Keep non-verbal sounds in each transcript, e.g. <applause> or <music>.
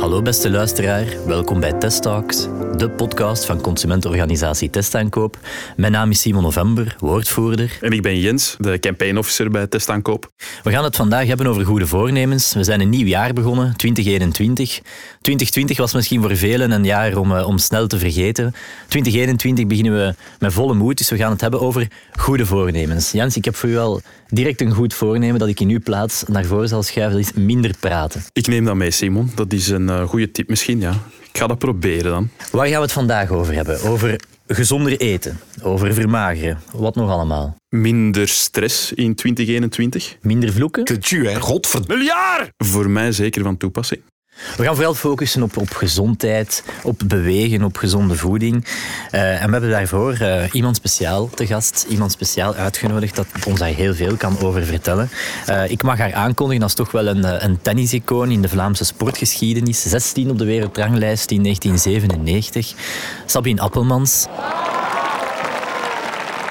Hallo beste luisteraar, welkom bij Test Talks, de podcast van consumentenorganisatie Testaankoop. Mijn naam is Simon November, woordvoerder. En ik ben Jens, de campaign officer bij Testaankoop. We gaan het vandaag hebben over goede voornemens. We zijn een nieuw jaar begonnen, 2021. 2020 was misschien voor velen een jaar om, eh, om snel te vergeten. 2021 beginnen we met volle moed, dus we gaan het hebben over goede voornemens. Jens, ik heb voor u al direct een goed voornemen dat ik in uw plaats naar voren zal schuiven, dat is minder praten. Ik neem dat mee, Simon. Dat is een uh, goede tip misschien, ja. Ik ga dat proberen dan. Waar gaan we het vandaag over hebben? Over gezonder eten, over vermageren, wat nog allemaal? Minder stress in 2021. Minder vloeken? Cultuur, hè? Godverdomme. Miljard! Voor mij zeker van toepassing. We gaan vooral focussen op, op gezondheid, op bewegen, op gezonde voeding. Uh, en we hebben daarvoor uh, iemand speciaal te gast, iemand speciaal uitgenodigd dat ons daar heel veel kan over vertellen. Uh, ik mag haar aankondigen als toch wel een, een tennisicoon in de Vlaamse sportgeschiedenis. 16 op de wereldranglijst in 1997. Sabine Appelmans.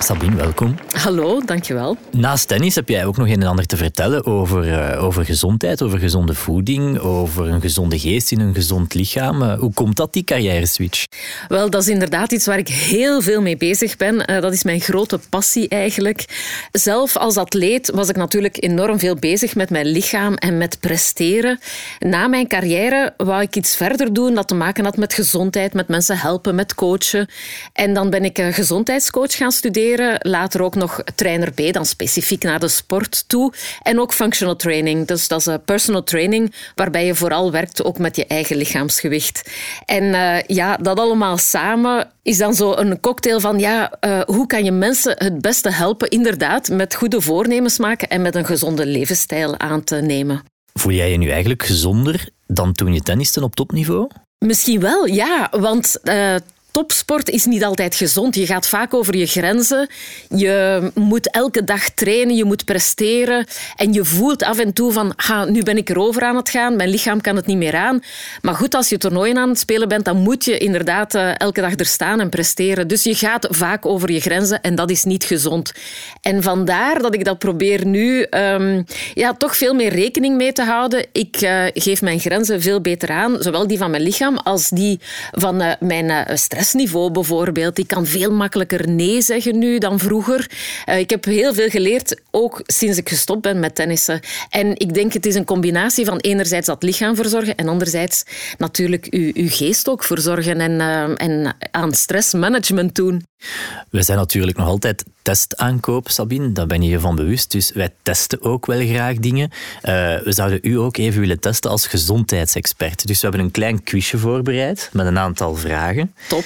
Sabine, welkom. Hallo, dankjewel. Naast tennis heb jij ook nog een en ander te vertellen over, uh, over gezondheid, over gezonde voeding, over een gezonde geest in een gezond lichaam. Uh, hoe komt dat, die carrière-switch? Wel, dat is inderdaad iets waar ik heel veel mee bezig ben. Uh, dat is mijn grote passie eigenlijk. Zelf als atleet was ik natuurlijk enorm veel bezig met mijn lichaam en met presteren. Na mijn carrière wou ik iets verder doen dat te maken had met gezondheid, met mensen helpen, met coachen. En dan ben ik gezondheidscoach gaan studeren Later ook nog trainer B, dan specifiek naar de sport toe. En ook functional training. Dus dat is een personal training waarbij je vooral werkt ook met je eigen lichaamsgewicht. En uh, ja, dat allemaal samen is dan zo een cocktail van ja, uh, hoe kan je mensen het beste helpen, inderdaad, met goede voornemens maken en met een gezonde levensstijl aan te nemen. Voel jij je nu eigenlijk gezonder dan toen je tenniste op topniveau? Misschien wel, ja. Want uh, topsport is niet altijd gezond. Je gaat vaak over je grenzen. Je moet elke dag trainen, je moet presteren. En je voelt af en toe van, nu ben ik erover aan het gaan, mijn lichaam kan het niet meer aan. Maar goed, als je toernooien aan het spelen bent, dan moet je inderdaad uh, elke dag er staan en presteren. Dus je gaat vaak over je grenzen en dat is niet gezond. En vandaar dat ik dat probeer nu um, ja, toch veel meer rekening mee te houden. Ik uh, geef mijn grenzen veel beter aan, zowel die van mijn lichaam als die van uh, mijn stress stressniveau bijvoorbeeld. Ik kan veel makkelijker nee zeggen nu dan vroeger. Uh, ik heb heel veel geleerd, ook sinds ik gestopt ben met tennissen. En ik denk het is een combinatie van enerzijds dat lichaam verzorgen en anderzijds natuurlijk uw, uw geest ook verzorgen en, uh, en aan stressmanagement doen. We zijn natuurlijk nog altijd testaankoop, Sabine. Daar ben je je van bewust. Dus wij testen ook wel graag dingen. Uh, we zouden u ook even willen testen als gezondheidsexpert. Dus we hebben een klein quizje voorbereid met een aantal vragen. Top,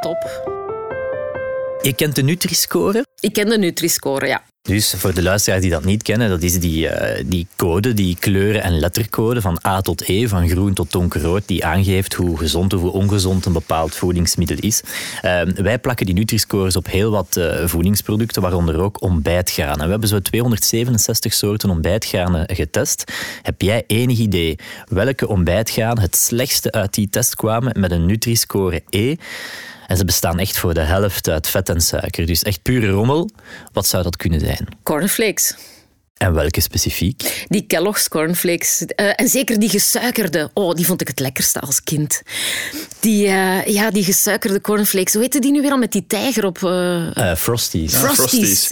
top. Je kent de Nutri-score? Ik ken de Nutri-score, ja. Dus voor de luisteraars die dat niet kennen, dat is die, uh, die code, die kleuren- en lettercode van A tot E, van groen tot donkerrood, die aangeeft hoe gezond of hoe ongezond een bepaald voedingsmiddel is. Uh, wij plakken die Nutri-scores op heel wat uh, voedingsproducten, waaronder ook ontbijtgranen. We hebben zo 267 soorten ontbijtgranen getest. Heb jij enig idee welke ontbijtgranen het slechtste uit die test kwamen met een Nutri-score E? En ze bestaan echt voor de helft uit vet en suiker. Dus echt pure rommel. Wat zou dat kunnen zijn? Cornflakes. En welke specifiek? Die Kellogg's cornflakes. Uh, en zeker die gesuikerde. Oh, die vond ik het lekkerste als kind. Die, uh, ja, die gesuikerde cornflakes. Hoe heette die nu weer al met die tijger op? Uh... Frosties. Ja, Frosties.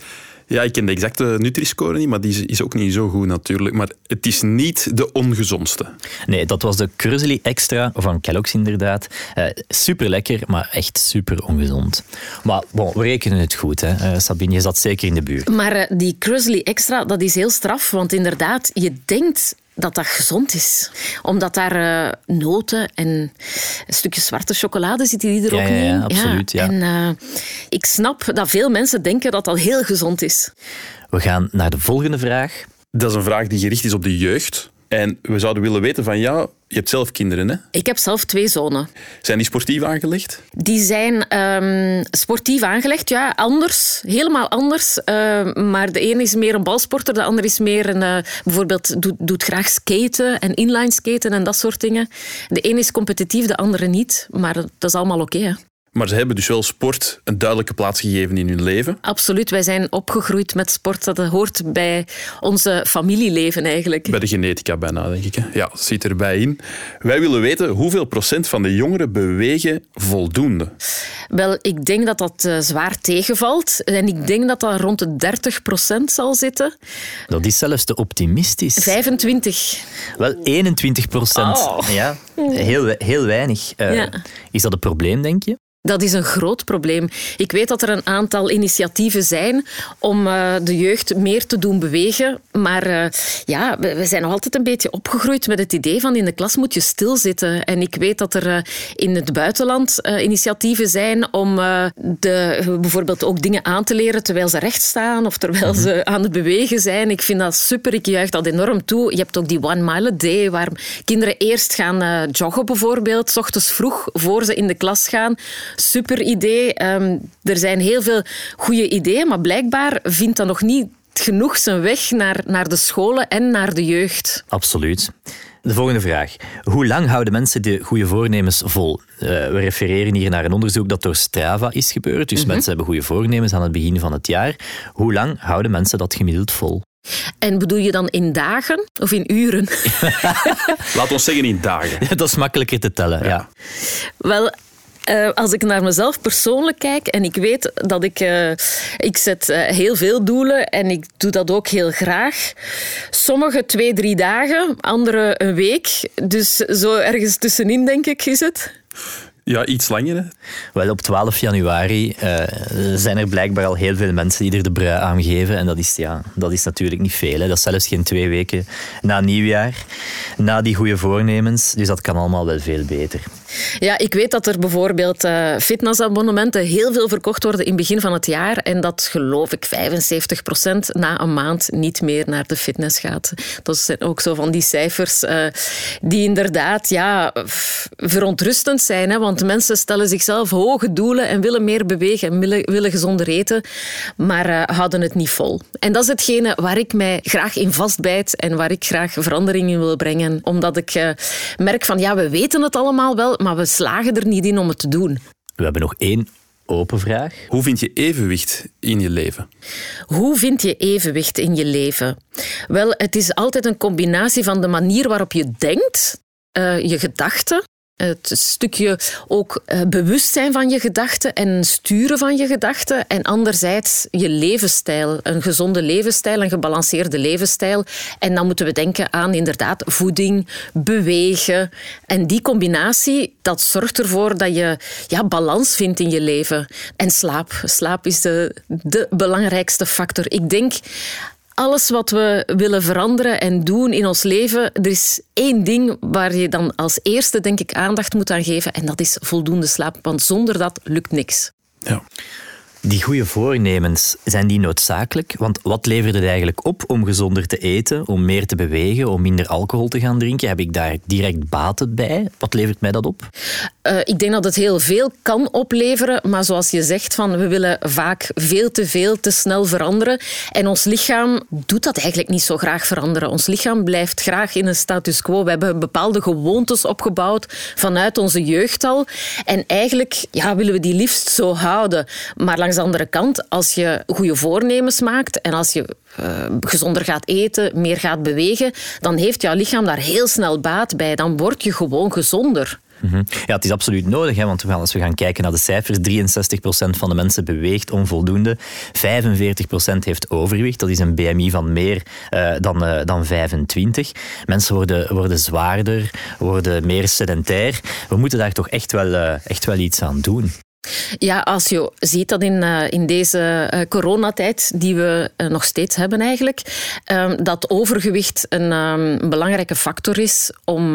Ja, ik ken de exacte Nutri-score niet, maar die is ook niet zo goed natuurlijk. Maar het is niet de ongezondste. Nee, dat was de Cruzely Extra van Kellogg's inderdaad. Uh, super lekker, maar echt super ongezond. Maar bon, we rekenen het goed, hè. Uh, Sabine, je zat zeker in de buurt. Maar uh, die Cruzely Extra, dat is heel straf, want inderdaad, je denkt dat dat gezond is. Omdat daar uh, noten en een stukje zwarte chocolade zitten die er ja, ook ja, in. Ja, absoluut. Ja. En uh, ik snap dat veel mensen denken dat dat heel gezond is. We gaan naar de volgende vraag. Dat is een vraag die gericht is op de jeugd. En we zouden willen weten van jou, je hebt zelf kinderen, hè? Ik heb zelf twee zonen. Zijn die sportief aangelegd? Die zijn um, sportief aangelegd, ja. Anders, helemaal anders. Uh, maar de ene is meer een balsporter, de ander is meer een... Uh, bijvoorbeeld doet, doet graag skaten en inline skaten en dat soort dingen. De ene is competitief, de andere niet. Maar dat is allemaal oké, okay, Maar ze hebben dus wel sport een duidelijke plaats gegeven in hun leven. Absoluut, wij zijn opgegroeid met sport. Dat hoort bij onze familieleven eigenlijk. Bij de genetica bijna, denk ik. Hè? Ja, dat zit erbij in. Wij willen weten hoeveel procent van de jongeren bewegen voldoende. Wel, ik denk dat dat uh, zwaar tegenvalt. En ik denk dat dat rond de 30 procent zal zitten. Dat is zelfs te optimistisch. 25. Wel, 21 procent. Oh. Ja, heel, heel weinig. Uh, Ja. Is dat een probleem, denk je? Dat is een groot probleem. Ik weet dat er een aantal initiatieven zijn om uh, de jeugd meer te doen bewegen. Maar uh, ja, we, we, zijn nog altijd een beetje opgegroeid met het idee van in de klas moet je stilzitten. En ik weet dat er uh, in het buitenland initiatieven zijn om de, bijvoorbeeld ook dingen aan te leren terwijl ze recht staan of terwijl -hmm. ze aan het bewegen zijn. Ik vind dat super. Ik juich dat enorm toe. Je hebt ook die One Mile a Day waar kinderen eerst gaan joggen bijvoorbeeld, s ochtends vroeg voor ze in de klas gaan super idee. Um, er zijn heel veel goede ideeën, maar blijkbaar vindt dat nog niet genoeg zijn weg naar, naar de scholen en naar de jeugd. Absoluut. De volgende vraag. Hoe lang houden mensen de goede voornemens vol? Uh, we refereren hier naar een onderzoek dat door Strava is gebeurd. Dus mm -hmm. mensen hebben goede voornemens aan het begin van het jaar. Hoe lang houden mensen dat gemiddeld vol? En bedoel je dan in dagen of in uren? <laughs> Laat ons zeggen in dagen. <laughs> dat is makkelijker te tellen, ja. ja. Wel, uh, als ik naar mezelf persoonlijk kijk en ik weet dat ik... Uh, ik zet uh, heel veel doelen en ik doe dat ook heel graag. Sommige twee, drie dagen, andere een week. Dus zo ergens tussenin, denk ik, is het. Ja, iets langer. Hè? Wel, op 12 januari uh, zijn er blijkbaar al heel veel mensen die er de brui aan geven. En dat is, ja, dat is natuurlijk niet veel. Hè. Dat is zelfs geen twee weken na nieuwjaar. Na die goede voornemens. Dus dat kan allemaal wel veel beter. Ja, ik weet dat er bijvoorbeeld uh, fitnessabonnementen heel veel verkocht worden in het begin van het jaar. En dat geloof ik 75% na een maand niet meer naar de fitness gaat. Dat zijn ook zo van die cijfers uh, die inderdaad ja, verontrustend zijn. Hè? Want mensen stellen zichzelf hoge doelen en willen meer bewegen en willen, willen gezonder eten, maar uh, houden het niet vol. En dat is hetgene waar ik mij graag in vastbijt en waar ik graag verandering in wil brengen. Omdat ik uh, merk van ja, we weten het allemaal wel, maar we slagen er niet in om het te doen. We hebben nog één open vraag. Hoe vind je evenwicht in je leven? Hoe vind je evenwicht in je leven? Wel, het is altijd een combinatie van de manier waarop je denkt, uh, je gedachten, het stukje ook bewustzijn van je gedachten en sturen van je gedachten. En anderzijds je levensstijl. Een gezonde levensstijl, een gebalanceerde levensstijl. En dan moeten we denken aan inderdaad voeding, bewegen. En die combinatie, dat zorgt ervoor dat je ja, balans vindt in je leven. En slaap. Slaap is de, de belangrijkste factor. Ik denk alles wat we willen veranderen en doen in ons leven, er is één ding waar je dan als eerste, denk ik, aandacht moet aan geven. En dat is voldoende slaap. Want zonder dat lukt niks. Ja. Die goede voornemens, zijn die noodzakelijk? Want wat levert het eigenlijk op om gezonder te eten, om meer te bewegen, om minder alcohol te gaan drinken? Heb ik daar direct baten bij? Wat levert mij dat op? Uh, ik denk dat het heel veel kan opleveren, maar zoals je zegt, van, we willen vaak veel te veel, te snel veranderen. En ons lichaam doet dat eigenlijk niet zo graag veranderen. Ons lichaam blijft graag in een status quo. We hebben bepaalde gewoontes opgebouwd vanuit onze jeugd al. En eigenlijk ja, willen we die liefst zo houden. Maar langs de andere kant, als je goede voornemens maakt en als je uh, gezonder gaat eten, meer gaat bewegen, dan heeft jouw lichaam daar heel snel baat bij. Dan word je gewoon gezonder. Mm-hmm. Ja, het is absoluut nodig, hè, want als we gaan kijken naar de cijfers, 63% van de mensen beweegt onvoldoende, 45% heeft overgewicht, dat is een BMI van meer uh, dan, uh, dan 25. Mensen worden, worden zwaarder, worden meer sedentair. We moeten daar toch echt wel, echt wel iets aan doen. Ja, als je ziet dat in, uh, in deze uh, coronatijd, die we uh, nog steeds hebben eigenlijk, dat overgewicht een um, belangrijke factor is om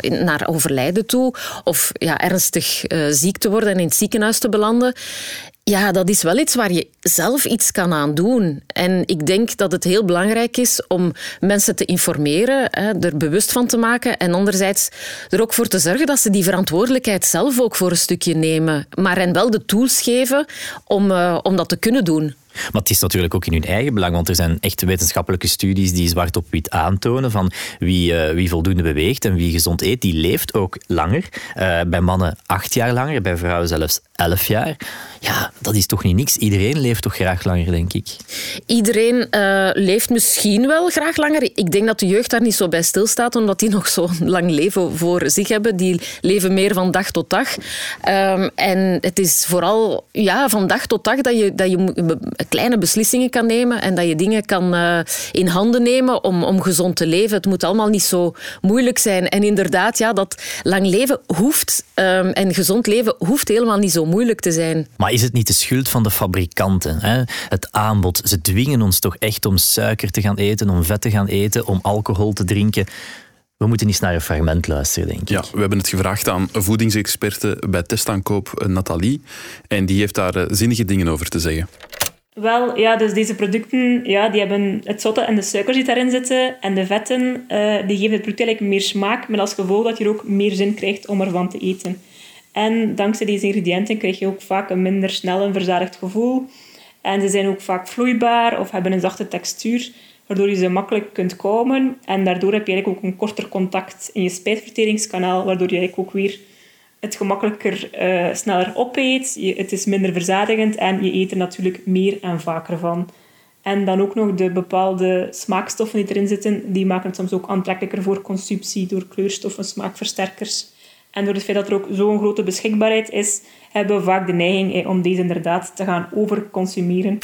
naar overlijden toe of ja, ernstig ziek te worden en in het ziekenhuis te belanden. Ja, dat is wel iets waar je zelf iets kan aan doen. En ik denk dat het heel belangrijk is om mensen te informeren, er bewust van te maken en anderzijds er ook voor te zorgen dat ze die verantwoordelijkheid zelf ook voor een stukje nemen. Maar hen wel de tools geven om, uh, om dat te kunnen doen. Maar het is natuurlijk ook in hun eigen belang, want er zijn echt wetenschappelijke studies die zwart op wit aantonen van wie, uh, wie voldoende beweegt en wie gezond eet, die leeft ook langer. Uh, bij mannen acht jaar langer, bij vrouwen zelfs elf jaar. Ja, dat is toch niet niks. Iedereen leeft toch graag langer, denk ik. Iedereen uh, leeft misschien wel graag langer. Ik denk dat de jeugd daar niet zo bij stilstaat, omdat die <laughs> nog zo lang leven voor zich hebben. Die leven meer van dag tot dag. Um, en het is vooral ja, van dag tot dag dat je, dat je kleine beslissingen kan nemen en dat je dingen kan uh, in handen nemen om, om gezond te leven. Het moet allemaal niet zo moeilijk zijn. En inderdaad, ja, dat lang leven hoeft um, en gezond leven hoeft helemaal niet zo moeilijk te zijn. Maar is het niet de schuld van de fabrikanten? Hè? Het aanbod. Ze dwingen ons toch echt om suiker te gaan eten, om vet te gaan eten, om alcohol te drinken. We moeten eens naar een fragment luisteren, denk ik. Ja, we hebben het gevraagd aan voedingsexperte bij testaankoop, Nathalie. En die heeft daar eh, zinnige dingen over te zeggen. Wel, ja, dus deze producten, ja, die hebben het zotte en de suikers die daarin zitten en de vetten, uh, die geven het product eigenlijk meer smaak, met als gevolg dat je er ook meer zin krijgt om ervan te eten. En dankzij deze ingrediënten krijg je ook vaak een minder snel een verzadigd gevoel. En ze zijn ook vaak vloeibaar of hebben een zachte textuur, waardoor je ze makkelijk kunt komen. En daardoor heb je eigenlijk ook een korter contact in je spijsverteringskanaal, waardoor je eigenlijk ook weer het gemakkelijker uh, sneller opeet. Je, het is minder verzadigend en je eet er natuurlijk meer en vaker van. En dan ook nog de bepaalde smaakstoffen die erin zitten, die maken het soms ook aantrekkelijker voor consumptie door kleurstoffen, smaakversterkers. En door het feit dat er ook zo'n grote beschikbaarheid is, hebben we vaak de neiging om deze inderdaad te gaan overconsumeren.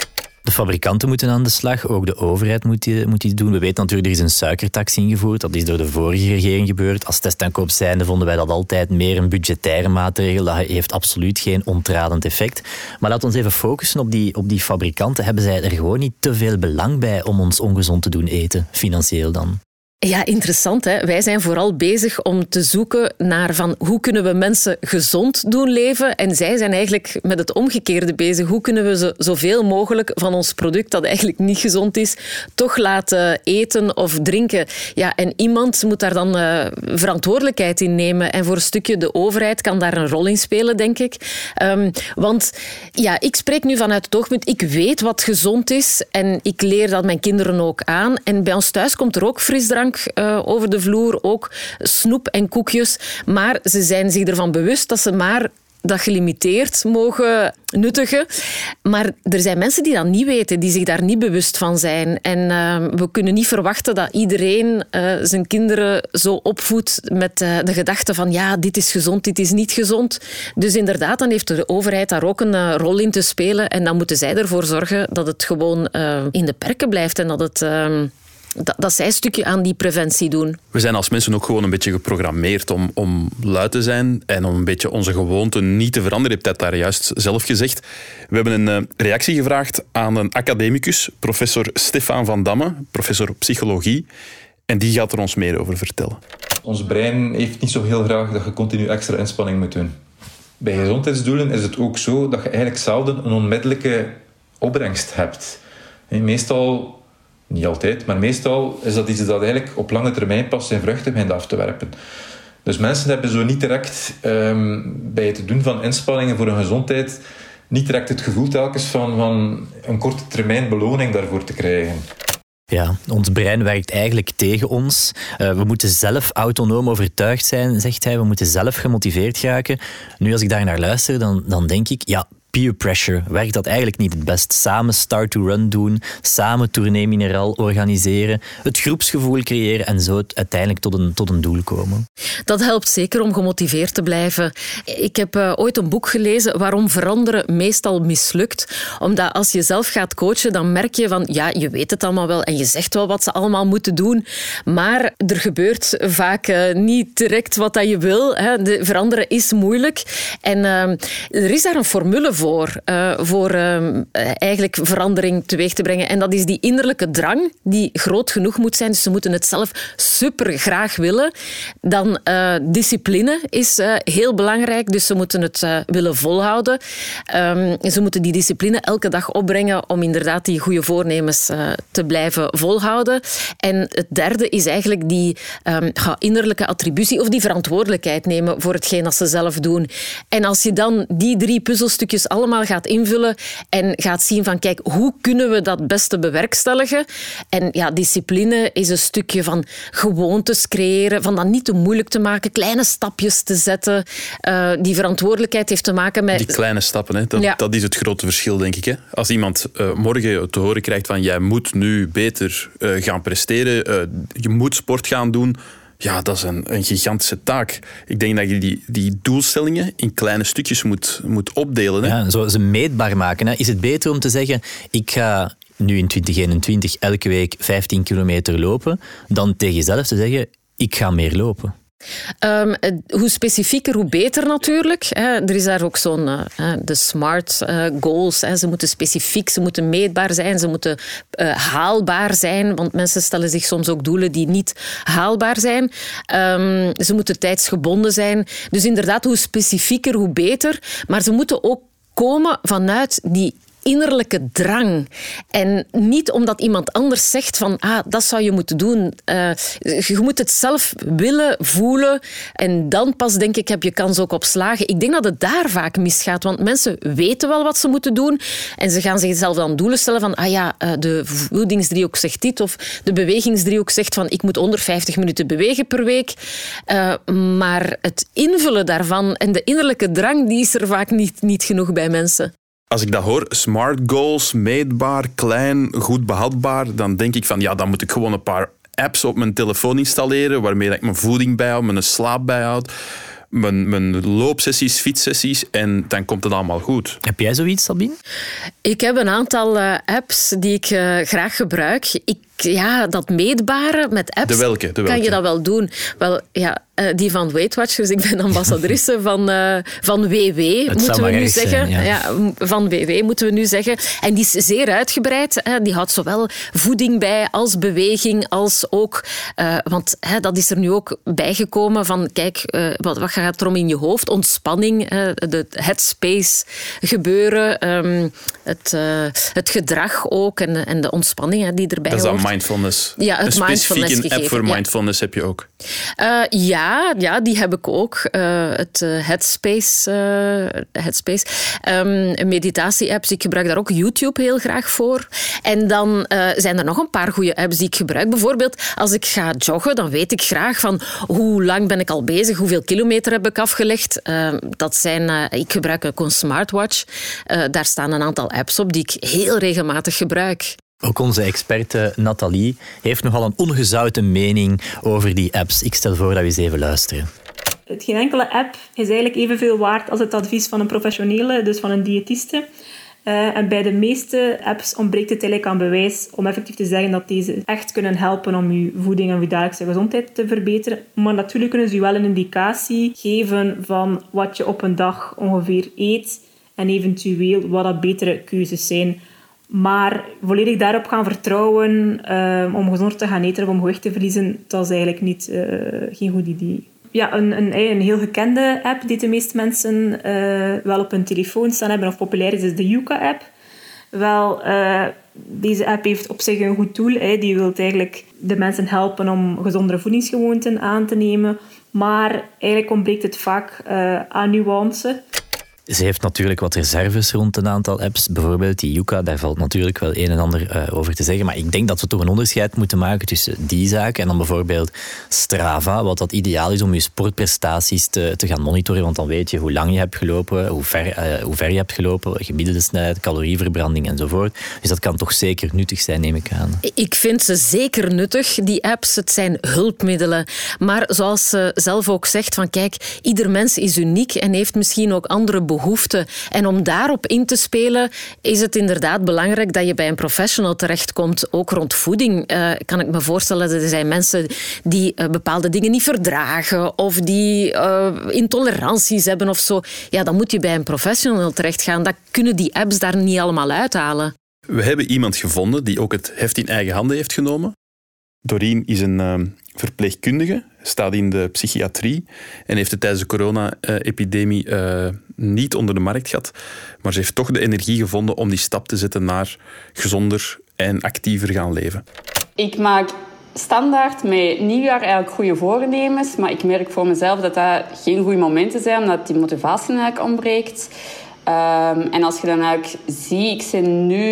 De fabrikanten moeten aan de slag, ook de overheid moet, die, moet doen. We weten natuurlijk, er is een suikertax ingevoerd. Dat is door de vorige regering gebeurd. Als testaankoop zijnde vonden wij dat altijd meer een budgettaire maatregel. Dat heeft absoluut geen ontradend effect. Maar we ons even focussen op die, op die fabrikanten. Hebben zij er gewoon niet te veel belang bij om ons ongezond te doen eten, financieel dan? Ja, interessant. Hè? Wij zijn vooral bezig om te zoeken naar van hoe kunnen we mensen gezond doen leven. En zij zijn eigenlijk met het omgekeerde bezig. Hoe kunnen we ze zoveel mogelijk van ons product, dat eigenlijk niet gezond is, toch laten eten of drinken. Ja, en iemand moet daar dan uh, verantwoordelijkheid in nemen. En voor een stukje de overheid kan daar een rol in spelen, denk ik. Um, want ja, ik spreek nu vanuit het oogpunt, ik weet wat gezond is. En ik leer dat mijn kinderen ook aan. En bij ons thuis komt er ook frisdrank uh, over de vloer, ook snoep en koekjes. Maar ze zijn zich ervan bewust dat ze maar dat gelimiteerd mogen nuttigen. Maar er zijn mensen die dat niet weten, die zich daar niet bewust van zijn. En uh, we kunnen niet verwachten dat iedereen uh, zijn kinderen zo opvoedt met de gedachte van ja, dit is gezond, dit is niet gezond. Dus inderdaad, dan heeft de overheid daar ook een rol in te spelen. En dan moeten zij ervoor zorgen dat het gewoon in de perken blijft en dat het dat, dat zij een stukje aan die preventie doen. We zijn als mensen ook gewoon een beetje geprogrammeerd om, om luid te zijn en om een beetje onze gewoonten niet te veranderen. Je hebt dat daar juist zelf gezegd. We hebben een uh, reactie gevraagd aan een academicus, professor Stefan van Damme, professor psychologie. En die gaat er ons meer over vertellen. Ons brein heeft niet zo heel graag dat je continu extra inspanning moet doen. Bij gezondheidsdoelen is het ook zo dat je eigenlijk zelden een onmiddellijke opbrengst hebt. Meestal niet altijd, maar meestal is dat iets dat eigenlijk op lange termijn pas zijn vruchten begint af te werpen. Dus mensen hebben zo niet direct um, bij het doen van inspanningen voor hun gezondheid niet direct het gevoel telkens van, van een korte termijn beloning daarvoor te krijgen. Ja, ons brein werkt eigenlijk tegen ons. Uh, we moeten zelf autonoom overtuigd zijn, zegt hij. We moeten zelf gemotiveerd raken. Nu, als ik daar naar luister, dan, dan denk ik, ja, peer pressure werkt dat eigenlijk niet het best. Samen start to run doen, samen tournee mineraal organiseren, het groepsgevoel creëren en zo uiteindelijk tot een, tot een doel komen. Dat helpt zeker om gemotiveerd te blijven. Ik heb uh, ooit een boek gelezen waarom veranderen meestal mislukt. Omdat als je zelf gaat coachen, dan merk je van ja, je weet het allemaal wel en je zegt wel wat ze allemaal moeten doen, maar er gebeurt vaak uh, niet direct wat dat je wil. Hè. De veranderen is moeilijk en uh, er is daar een formule voor voor, uh, voor uh, eigenlijk verandering teweeg te brengen. En dat is die innerlijke drang die groot genoeg moet zijn. Dus ze moeten het zelf super graag willen. Dan uh, discipline is heel belangrijk. Dus ze moeten het willen volhouden. Um, ze moeten die discipline elke dag opbrengen om inderdaad die goede voornemens te blijven volhouden. En het derde is eigenlijk die um, innerlijke attributie of die verantwoordelijkheid nemen voor hetgeen dat ze zelf doen. En als je dan die drie puzzelstukjes allemaal gaat invullen en gaat zien van kijk, hoe kunnen we dat beste bewerkstelligen? En ja, discipline is een stukje van gewoontes creëren, van dat niet te moeilijk te maken, kleine stapjes te zetten. Uh, die verantwoordelijkheid heeft te maken met... Die kleine stappen, hè? Dat, dat is het grote verschil, denk ik. Hè? Als iemand uh, morgen te horen krijgt van jij moet nu beter uh, gaan presteren, je moet sport gaan doen ja, dat is een, een gigantische taak. Ik denk dat je die, die doelstellingen in kleine stukjes moet, moet opdelen. Hè? Ja, zo ze meetbaar maken. Hè. Is het beter om te zeggen, ik ga nu in 2021 elke week 15 kilometer lopen, dan tegen jezelf te zeggen, ik ga meer lopen? Um, hoe specifieker, hoe beter natuurlijk. Er is daar ook zo'n uh, de smart uh, goals. Ze moeten specifiek, ze moeten meetbaar zijn, ze moeten uh, haalbaar zijn. Want mensen stellen zich soms ook doelen die niet haalbaar zijn. Um, ze moeten tijdsgebonden zijn. Dus inderdaad, hoe specifieker, hoe beter. Maar ze moeten ook komen vanuit die innerlijke drang. En niet omdat iemand anders zegt van ah, dat zou je moeten doen. Uh, je moet het zelf willen, voelen. En dan pas, denk ik, heb je kans ook op slagen. Ik denk dat het daar vaak misgaat. Want mensen weten wel wat ze moeten doen. En ze gaan zichzelf dan doelen stellen van ah ja, eh, de voedingsdriehoek zegt dit. Of de bewegingsdriehoek zegt van ik moet 150 minuten bewegen per week. Uh, maar het invullen daarvan en de innerlijke drang, die is er vaak niet, niet genoeg bij mensen als ik dat hoor, smart goals, meetbaar, klein, goed behapbaar, dan denk ik van ja, dan moet ik gewoon een paar apps op mijn telefoon installeren waarmee ik mijn voeding bijhoud, mijn slaap bijhoud, mijn, mijn loopsessies, fietssessies en dan komt het allemaal goed. Heb jij zoiets, Sabine? Ik heb een aantal uh, apps die ik uh, graag gebruik. Ik ja, dat meetbare met apps. De welke? De welke? Kan je dat wel doen? Wel, ja, uh, die van Weight Watchers. Ik ben ambassadrice <laughs> van, uh, van WW, Het moeten we nu zeggen. Zijn, ja. ja. van WW moeten we nu zeggen. En die is zeer uitgebreid. Hè. Die houdt zowel voeding bij als beweging, als ook... Uh, want hè, dat is er nu ook bijgekomen van, kijk, wat, wat gaat er om in je hoofd? Ontspanning, de headspace gebeuren, um, het, het gedrag ook en, en de ontspanning hè, die erbij hoort mindfulness. Ja, het een mindfulness specifieke app voor mindfulness heb je ook. Uh, ja, ja, die heb ik ook. Uh, het uh, Headspace. Headspace. Um, meditatie-apps. Ik gebruik daar ook YouTube heel graag voor. En dan zijn er nog een paar goede apps die ik gebruik. Bijvoorbeeld, als ik ga joggen, dan weet ik graag van hoe lang ben ik al bezig, hoeveel kilometer heb ik afgelegd. dat zijn, ik gebruik ook een smartwatch. daar staan een aantal apps op die ik heel regelmatig gebruik. Ook onze experte Nathalie heeft nogal een ongezouten mening over die apps. Ik stel voor dat we eens even luisteren. Geen enkele app is eigenlijk evenveel waard als het advies van een professionele, dus van een diëtiste. Uh, en bij de meeste apps ontbreekt het eigenlijk aan bewijs om effectief te zeggen dat deze echt kunnen helpen om je voeding en je dagelijkse gezondheid te verbeteren. Maar natuurlijk kunnen ze je wel een indicatie geven van wat je op een dag ongeveer eet en eventueel wat dat betere keuzes zijn. Maar volledig daarop gaan vertrouwen uh, om gezond te gaan eten of om gewicht te verliezen, dat is eigenlijk niet, uh, geen goed idee. Ja, een, een, een heel gekende app die de meeste mensen wel op hun telefoon staan hebben of populair is, is de Yuka-app. Wel, deze app heeft op zich een goed doel. Hè. Die wil eigenlijk de mensen helpen om gezondere voedingsgewoonten aan te nemen. Maar eigenlijk ontbreekt het vaak aan nuance. Ze heeft natuurlijk wat reserves rond een aantal apps. Bijvoorbeeld die Yuka, daar valt natuurlijk wel een en ander uh, over te zeggen. Maar ik denk dat we toch een onderscheid moeten maken tussen die zaak en dan bijvoorbeeld Strava, wat dat ideaal is om je sportprestaties te, te gaan monitoren. Want dan weet je hoe lang je hebt gelopen, hoe ver, uh, hoe ver je hebt gelopen, gemiddelde snelheid, calorieverbranding enzovoort. Dus dat kan toch zeker nuttig zijn, neem ik aan. Ik vind ze zeker nuttig, die apps. Het zijn hulpmiddelen. Maar zoals ze zelf ook zegt, van kijk, ieder mens is uniek en heeft misschien ook andere behoeften En om daarop in te spelen, is het inderdaad belangrijk dat je bij een professional terechtkomt. Ook rond voeding uh, kan ik me voorstellen dat er zijn mensen die uh, bepaalde dingen niet verdragen of die uh, intoleranties hebben of zo. Ja, dan moet je bij een professional terechtgaan. Dat kunnen die apps daar niet allemaal uithalen. We hebben iemand gevonden die ook het heft in eigen handen heeft genomen. Doreen is een verpleegkundige, staat in de psychiatrie en heeft het tijdens de corona-epidemie uh, niet onder de markt gehad. Maar ze heeft toch de energie gevonden om die stap te zetten naar gezonder en actiever gaan leven. Ik maak standaard met nieuwjaar eigenlijk goede voornemens, maar ik merk voor mezelf dat dat geen goede momenten zijn, omdat die motivatie eigenlijk ontbreekt. Ehm, en als je dan ook ziet, ik ben nu,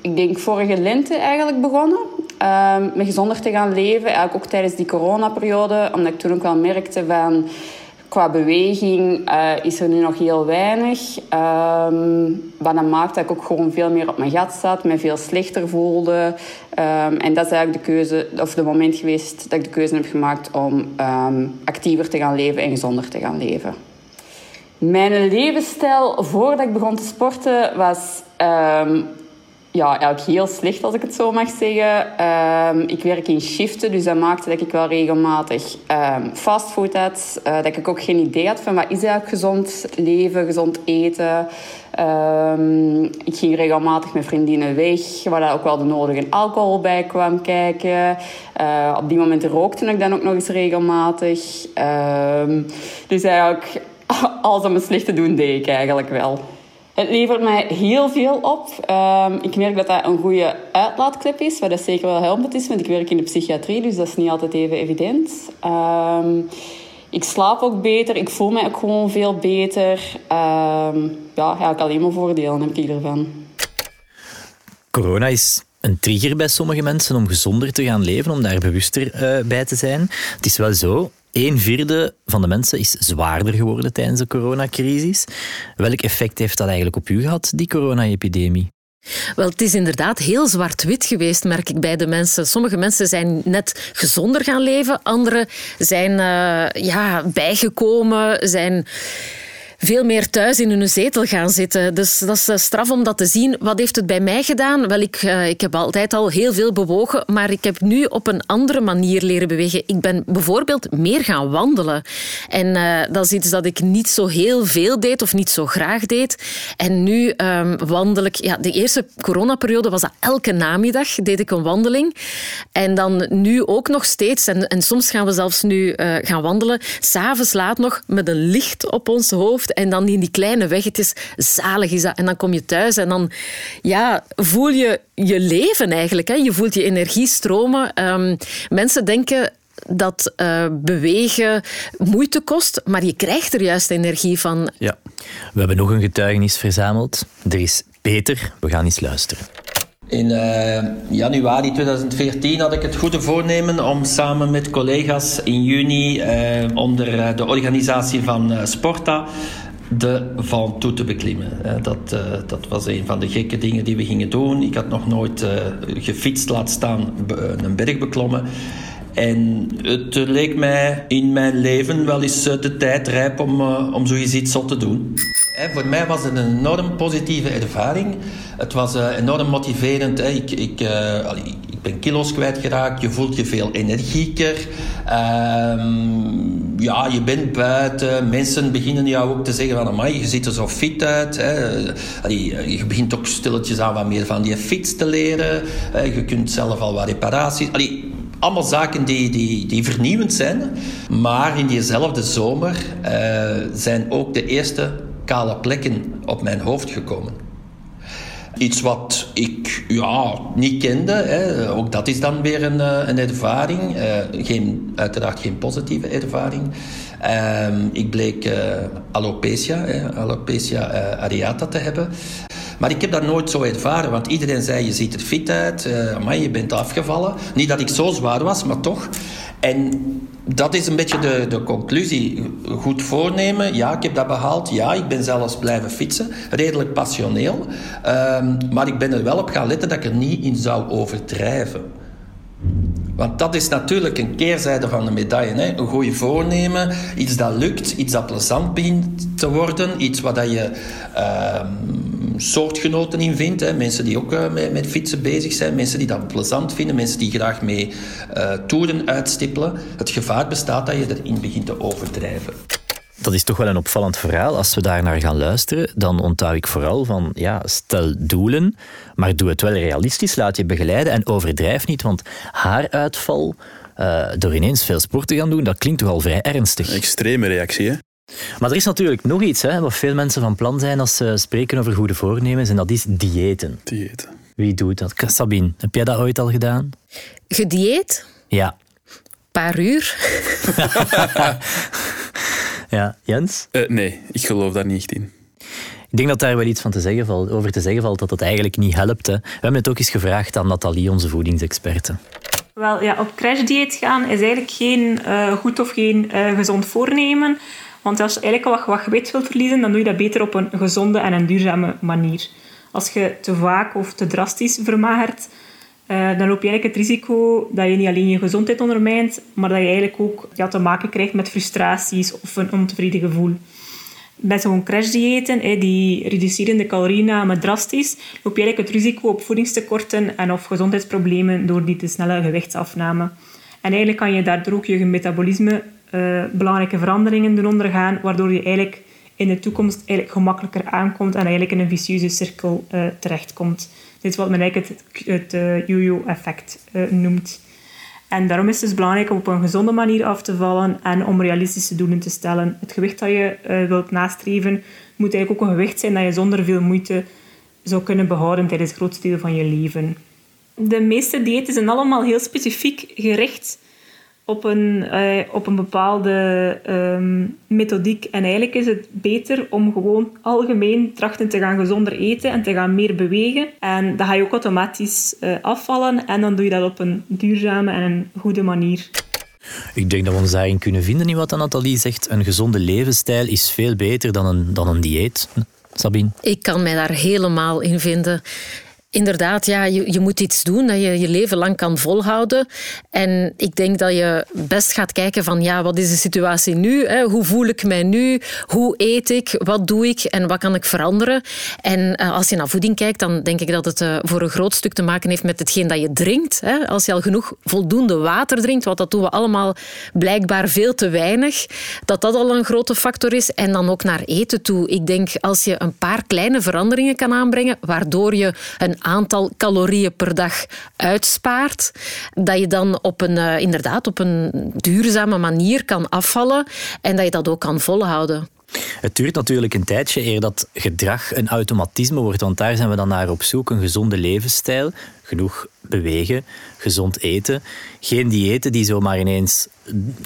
ik denk vorige lente eigenlijk begonnen um, met gezonder te gaan leven. Eigenlijk ook tijdens die coronaperiode, omdat ik toen ook wel merkte van qua beweging uh, is er nu nog heel weinig. Um, wat dan maakt dat ik ook gewoon veel meer op mijn gat zat, me veel slechter voelde. Um, en dat is eigenlijk de keuze, of de moment geweest dat ik de keuze heb gemaakt om actiever te gaan leven en gezonder te gaan leven. Mijn levensstijl voordat ik begon te sporten was ja, eigenlijk heel slecht, als ik het zo mag zeggen. Um, ik werk in shiften, dus dat maakte dat ik wel regelmatig um, fastfood had. Uh, dat ik ook geen idee had van wat is eigenlijk gezond leven, gezond eten. Um, ik ging regelmatig met vriendinnen weg, waar ook wel de nodige alcohol bij kwam kijken. Uh, op die moment rookte ik dan ook nog eens regelmatig. dus eigenlijk, <laughs> alles om het slecht te doen, deed ik eigenlijk wel. Het levert mij heel veel op. Um, ik merk dat dat een goede uitlaatklep is, wat dat zeker wel helpend is, want ik werk in de psychiatrie, dus dat is niet altijd even evident. Um, ik slaap ook beter, ik voel mij ook gewoon veel beter. Um, ja, eigenlijk alleen maar voordelen heb ik ervan. Corona is een trigger bij sommige mensen om gezonder te gaan leven, om daar bewuster uh, bij te zijn. Het is wel zo, een vierde van de mensen is zwaarder geworden tijdens de coronacrisis. Welk effect heeft dat eigenlijk op u gehad, die corona-epidemie? Wel, het is inderdaad heel zwart-wit geweest, merk ik bij de mensen. Sommige mensen zijn net gezonder gaan leven, anderen zijn uh, ja, bijgekomen, zijn veel meer thuis in hun zetel gaan zitten. Dus dat is eh, straf om dat te zien. Wat heeft het bij mij gedaan? Wel, ik, uh, ik heb altijd al heel veel bewogen, maar ik heb nu op een andere manier leren bewegen. Ik ben bijvoorbeeld meer gaan wandelen. En uh, dat is iets dat ik niet zo heel veel deed of niet zo graag deed. En nu um, wandel ik... Ja, de eerste coronaperiode was dat elke namiddag deed ik een wandeling. En dan nu ook nog steeds. En, en soms gaan we zelfs nu gaan wandelen. S'avonds laat nog met een licht op ons hoofd en dan in die kleine weggetjes, zalig is dat. En dan kom je thuis en dan ja, voel je je leven eigenlijk. Hè. Je voelt je energie stromen. Um, mensen denken dat uh, bewegen moeite kost, maar je krijgt er juist energie van. Ja, we hebben nog een getuigenis verzameld. Er is Peter. We gaan eens luisteren. In uh, januari 2014 had ik het goede voornemen om samen met collega's in juni uh, onder de organisatie van Sporta de Van Toe te beklimmen. Dat, uh, dat was een van de gekke dingen die we gingen doen. Ik had nog nooit uh, gefietst, laat staan een berg beklommen. En het leek mij in mijn leven wel eens de tijd rijp om, om zoiets iets te doen. Voor mij was het een enorm positieve ervaring. Het was enorm motiverend. Ik, ik, ik ben kilo's kwijtgeraakt. Je voelt je veel energieker. Um, ja, je bent buiten. Mensen beginnen jou ook te zeggen van... Amai, je ziet er zo fit uit. Je begint ook stilletjes aan wat meer van die fiets te leren. Je kunt zelf al wat reparaties... allemaal zaken die, die, die vernieuwend zijn. Maar in diezelfde zomer uh, zijn ook de eerste kale plekken op mijn hoofd gekomen. Iets wat ik ja, niet kende. Hè. Ook dat is dan weer een, eh, een ervaring. Uh, geen, uiteraard geen positieve ervaring. Uh, ik bleek alopecia, hè, alopecia areata te hebben. Maar ik heb dat nooit zo ervaren, want iedereen zei: je ziet er fit uit, uh, je bent afgevallen. Niet dat ik zo zwaar was, maar toch. En dat is een beetje de, de conclusie. Goed voornemen, ja, ik heb dat behaald. Ja, ik ben zelfs blijven fietsen. Redelijk passioneel. Um, maar ik ben er wel op gaan letten dat ik er niet in zou overdrijven. Want dat is natuurlijk een keerzijde van de medaille. Hè? Een goede voornemen, iets dat lukt, iets dat plezant begint te worden, iets wat je uh, soortgenoten in vindt. Hè? Mensen die ook uh, met, met, fietsen bezig zijn, mensen die dat plezant vinden, mensen die graag mee uh, toeren uitstippelen. Het gevaar bestaat dat je erin begint te overdrijven. Dat is toch wel een opvallend verhaal. Als we daar naar gaan luisteren, dan onthoud ik vooral van, ja, stel doelen, maar doe het wel realistisch, laat je begeleiden en overdrijf niet, want haaruitval, uh, door ineens veel sport te gaan doen, dat klinkt toch al vrij ernstig. extreme reactie, hè? Maar er is natuurlijk nog iets hè, wat veel mensen van plan zijn als ze spreken over goede voornemens, en dat is diëten. Diëten. Wie doet dat? Sabine, heb jij dat ooit al gedaan? Gedieet? Ja. Paar uur? <laughs> ja, Jens? Uh, nee, ik geloof daar niet in. Ik denk dat daar wel iets van te zeggen valt, over te zeggen valt, dat het eigenlijk niet helpt. Hè. We hebben het ook eens gevraagd aan Nathalie, onze voedingsexperte. Wel, ja, op crashdieet gaan is eigenlijk geen uh, goed of geen uh, gezond voornemen. Want als je eigenlijk wat, wat gewicht wilt verliezen, dan doe je dat beter op een gezonde en een duurzame manier. Als je te vaak of te drastisch vermagert, uh, dan loop je eigenlijk het risico dat je niet alleen je gezondheid ondermijnt, maar dat je eigenlijk ook te maken krijgt met frustraties of een ontevreden gevoel. Bij zo'n crashdiëten, die reduceren de calorienname drastisch, loop je eigenlijk het risico op voedingstekorten en of gezondheidsproblemen door die te snelle gewichtsafname. En eigenlijk kan je daardoor ook je metabolisme uh, belangrijke veranderingen doen ondergaan, waardoor je eigenlijk in de toekomst eigenlijk gemakkelijker aankomt en eigenlijk in een vicieuze cirkel uh, terechtkomt. Dit is wat men eigenlijk het, het uh, yo-yo-effect noemt. En daarom is het dus belangrijk om op een gezonde manier af te vallen en om realistische doelen te stellen. Het gewicht dat je wilt nastreven moet eigenlijk ook een gewicht zijn dat je zonder veel moeite zou kunnen behouden tijdens het grootste deel van je leven. De meeste diëten zijn allemaal heel specifiek gericht op een, uh, op een bepaalde um, methodiek. En eigenlijk is het beter om gewoon algemeen trachten te gaan gezonder eten en te gaan meer bewegen. En dan ga je ook automatisch uh, afvallen en dan doe je dat op een duurzame en een goede manier. Ik denk dat we ons daarin kunnen vinden in wat Nathalie zegt. Een gezonde levensstijl is veel beter dan een, dan een dieet. Sabine? Ik kan mij daar helemaal in vinden. Inderdaad, ja, je, je moet iets doen dat je je leven lang kan volhouden. En ik denk dat je best gaat kijken van ja, wat is de situatie nu? Hè? Hoe voel ik mij nu? Hoe eet ik? Wat doe ik? En wat kan ik veranderen? En uh, als je naar voeding kijkt, dan denk ik dat het uh, voor een groot stuk te maken heeft met hetgeen dat je drinkt. Hè? Als je al genoeg voldoende water drinkt, wat dat doen we allemaal blijkbaar veel te weinig, dat dat al een grote factor is. En dan ook naar eten toe. Ik denk als je een paar kleine veranderingen kan aanbrengen, waardoor je een aantal calorieën per dag uitspaart, dat je dan op een, uh, inderdaad op een duurzame manier kan afvallen en dat je dat ook kan volhouden. Het duurt natuurlijk een tijdje eer dat gedrag een automatisme wordt, want daar zijn we dan naar op zoek. Een gezonde levensstijl, genoeg bewegen, gezond eten. Geen diëten die zomaar ineens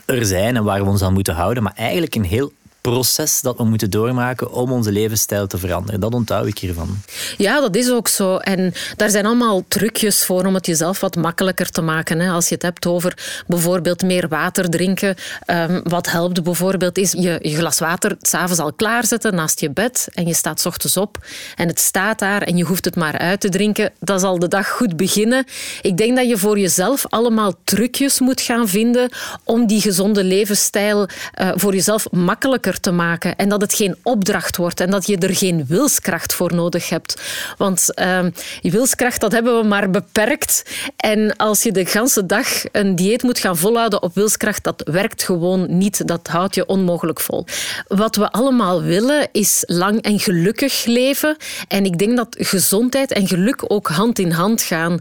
er zijn en waar we ons aan moeten houden, maar eigenlijk een heel proces dat we moeten doormaken om onze levensstijl te veranderen. Dat onthoud ik hiervan. Ja, dat is ook zo. En daar zijn allemaal trucjes voor om het jezelf wat makkelijker te maken. Als je het hebt over bijvoorbeeld meer water drinken. Ehm, wat helpt bijvoorbeeld is je, je glas water s'avonds al klaarzetten naast je bed en je staat s ochtends op en het staat daar en je hoeft het maar uit te drinken. Dat zal de dag goed beginnen. Ik denk dat je voor jezelf allemaal trucjes moet gaan vinden om die gezonde levensstijl uh, voor jezelf makkelijker te maken. En dat het geen opdracht wordt en dat je er geen wilskracht voor nodig hebt. Want uh, wilskracht, dat hebben we maar beperkt. En als je de ganse dag een dieet moet gaan volhouden op wilskracht, dat werkt gewoon niet. Dat houdt je onmogelijk vol. Wat we allemaal willen, is lang en gelukkig leven. En ik denk dat gezondheid en geluk ook hand in hand gaan.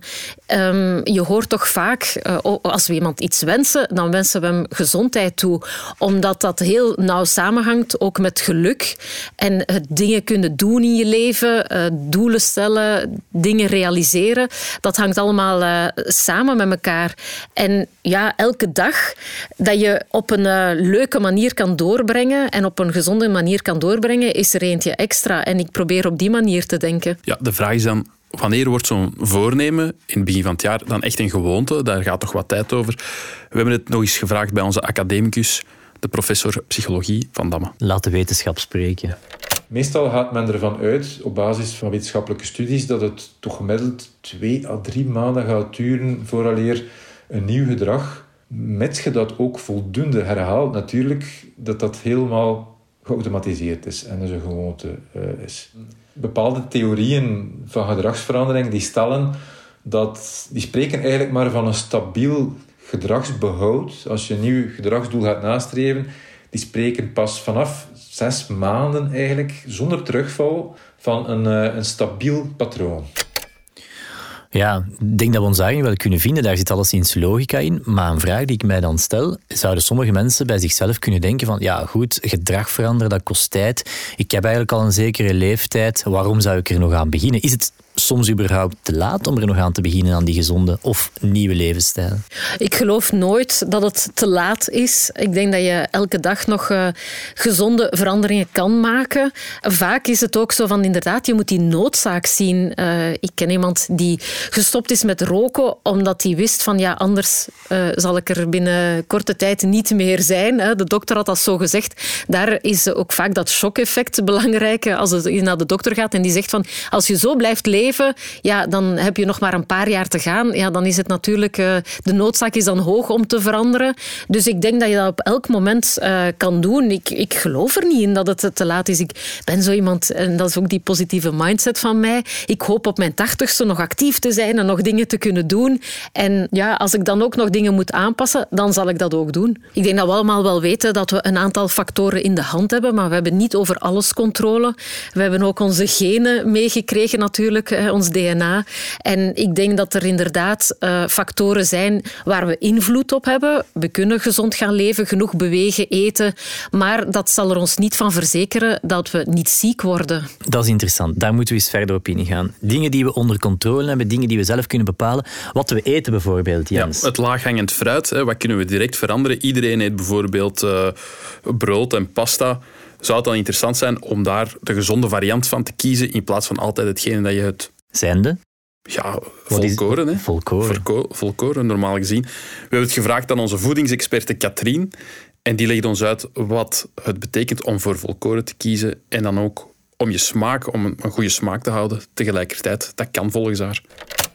Um, je hoort toch vaak, uh, als we iemand iets wensen, dan wensen we hem gezondheid toe. Omdat dat heel nauw samenhangt ook met geluk en het dingen kunnen doen in je leven, uh, doelen stellen, dingen realiseren. Dat hangt allemaal uh, samen met elkaar. En ja, elke dag dat je op een leuke manier kan doorbrengen en op een gezonde manier kan doorbrengen, is er eentje extra. En ik probeer op die manier te denken. Ja, de vraag is dan, wanneer wordt zo'n voornemen in het begin van het jaar dan echt een gewoonte? Daar gaat toch wat tijd over. We hebben het nog eens gevraagd bij onze academicus de professor psychologie van Damme. Laat de wetenschap spreken. Meestal gaat men ervan uit, op basis van wetenschappelijke studies, dat het toch gemiddeld twee à drie maanden gaat duren vooraleer een nieuw gedrag, met je dat ook voldoende herhaalt, natuurlijk, dat dat helemaal geautomatiseerd is en dus een gewoonte uh, is. Bepaalde theorieën van gedragsverandering die stellen dat die spreken eigenlijk maar van een stabiel gedragsbehoud, als je een nieuw gedragsdoel gaat nastreven, die spreken pas vanaf zes maanden eigenlijk, zonder terugval, van een, eh, een stabiel patroon. Ja, ik denk dat we ons daarin wel kunnen vinden. Daar zit alleszins logica in. Maar een vraag die ik mij dan stel, zouden sommige mensen bij zichzelf kunnen denken van ja goed, gedrag veranderen, dat kost tijd. Ik heb eigenlijk al een zekere leeftijd. Waarom zou ik er nog aan beginnen? Is het soms überhaupt te laat om er nog aan te beginnen aan die gezonde of nieuwe levensstijl? Ik geloof nooit dat het te laat is. Ik denk dat je elke dag nog uh, gezonde veranderingen kan maken. Vaak is het ook zo van inderdaad, je moet die noodzaak zien. Uh, ik ken iemand die gestopt is met roken omdat hij wist van ja, anders uh, zal ik er binnen korte tijd niet meer zijn. De dokter had dat zo gezegd. Daar is ook vaak dat shock-effect belangrijk als je naar de dokter gaat en die zegt van als je zo blijft leven, ja, dan heb je nog maar een paar jaar te gaan. Ja, dan is het natuurlijk, uh, de noodzaak is dan hoog om te veranderen. Dus ik denk dat je dat op elk moment uh, kan doen. Ik, ik geloof er niet in dat het te laat is. Ik ben zo iemand, en dat is ook die positieve mindset van mij. Ik hoop op mijn tachtigste nog actief te zijn en nog dingen te kunnen doen. En ja, als ik dan ook nog dingen moet aanpassen, dan zal ik dat ook doen. Ik denk dat we allemaal wel weten dat we een aantal factoren in de hand hebben, maar we hebben niet over alles controle. We hebben ook onze genen meegekregen natuurlijk, ons DNA. En ik denk dat er inderdaad uh, factoren zijn waar we invloed op hebben. We kunnen gezond gaan leven, genoeg bewegen, eten, maar dat zal er ons niet van verzekeren dat we niet ziek worden. Dat is interessant. Daar moeten we eens verder op ingaan. Dingen die we onder controle hebben, dingen die we zelf kunnen bepalen. Wat we eten bijvoorbeeld, Jens. Ja, het laaghangend fruit, hè, wat kunnen we direct veranderen? Iedereen eet bijvoorbeeld uh, brood en pasta zou het dan interessant zijn om daar de gezonde variant van te kiezen in plaats van altijd hetgene dat je het... Zijnde? Ja, volkoren. Hè? Volkoren. volkoren, normaal gezien. We hebben het gevraagd aan onze voedingsexperte Katrien. En die legt ons uit wat het betekent om voor volkoren te kiezen. En dan ook om je smaak, om een, een goede smaak te houden tegelijkertijd. Dat kan volgens haar.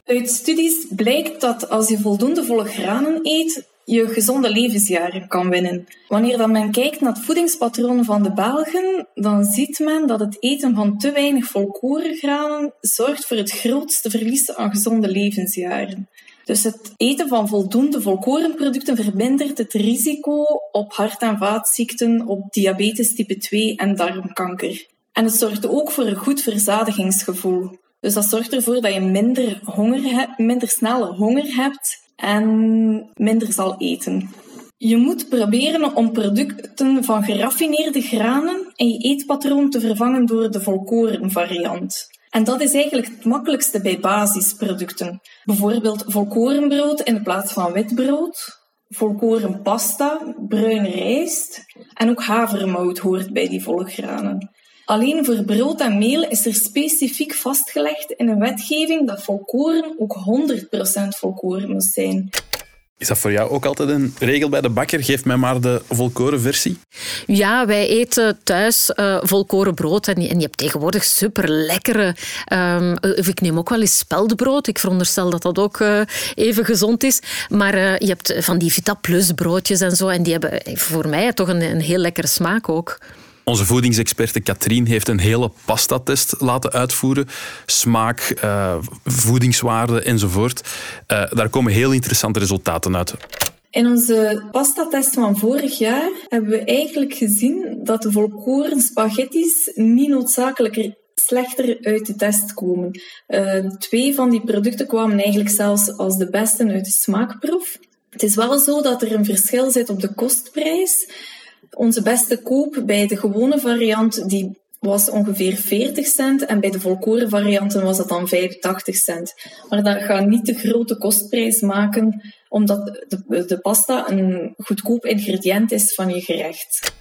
Uit studies blijkt dat als je voldoende volle granen eet, je gezonde levensjaren kan winnen. Wanneer dan men kijkt naar het voedingspatroon van de Belgen, dan ziet men dat het eten van te weinig volkorengranen zorgt voor het grootste verlies aan gezonde levensjaren. Dus het eten van voldoende volkorenproducten vermindert het risico op hart- en vaatziekten, op diabetes type 2 en darmkanker. En het zorgt ook voor een goed verzadigingsgevoel. Dus dat zorgt ervoor dat je minder, honger minder snel honger hebt en minder zal eten. Je moet proberen om producten van geraffineerde granen in je eetpatroon te vervangen door de volkoren variant. En dat is eigenlijk het makkelijkste bij basisproducten. Bijvoorbeeld volkorenbrood in plaats van witbrood, volkoren pasta, bruine rijst en ook havermout hoort bij die volgranen. Alleen voor brood en meel is er specifiek vastgelegd in een wetgeving dat volkoren ook 100% volkoren moet zijn. Is dat voor jou ook altijd een regel bij de bakker? Geef mij maar de volkoren versie. Ja, wij eten thuis uh, volkoren brood. En, en, je hebt tegenwoordig super lekkere. Um, ik neem ook wel eens speldbrood. Ik veronderstel dat dat ook uh, even gezond is. Maar uh, je hebt van die Vita Plus broodjes en zo. En die hebben voor mij toch een, een heel lekkere smaak ook. Onze voedingsexperte Katrien heeft een hele pastatest laten uitvoeren. Smaak, uh, voedingswaarde enzovoort. Uh, daar komen heel interessante resultaten uit. In onze pastatest van vorig jaar hebben we eigenlijk gezien dat de volkoren spaghettis niet noodzakelijk slechter uit de test komen. Uh, twee van die producten kwamen eigenlijk zelfs als de beste uit de smaakproef. Het is wel zo dat er een verschil zit op de kostprijs. Onze beste koop bij de gewone variant die was ongeveer 40 cent en bij de volkoren varianten was dat dan 85 cent. Maar dat gaat niet de grote kostprijs maken, omdat de, de pasta een goedkoop ingrediënt is van je gerecht.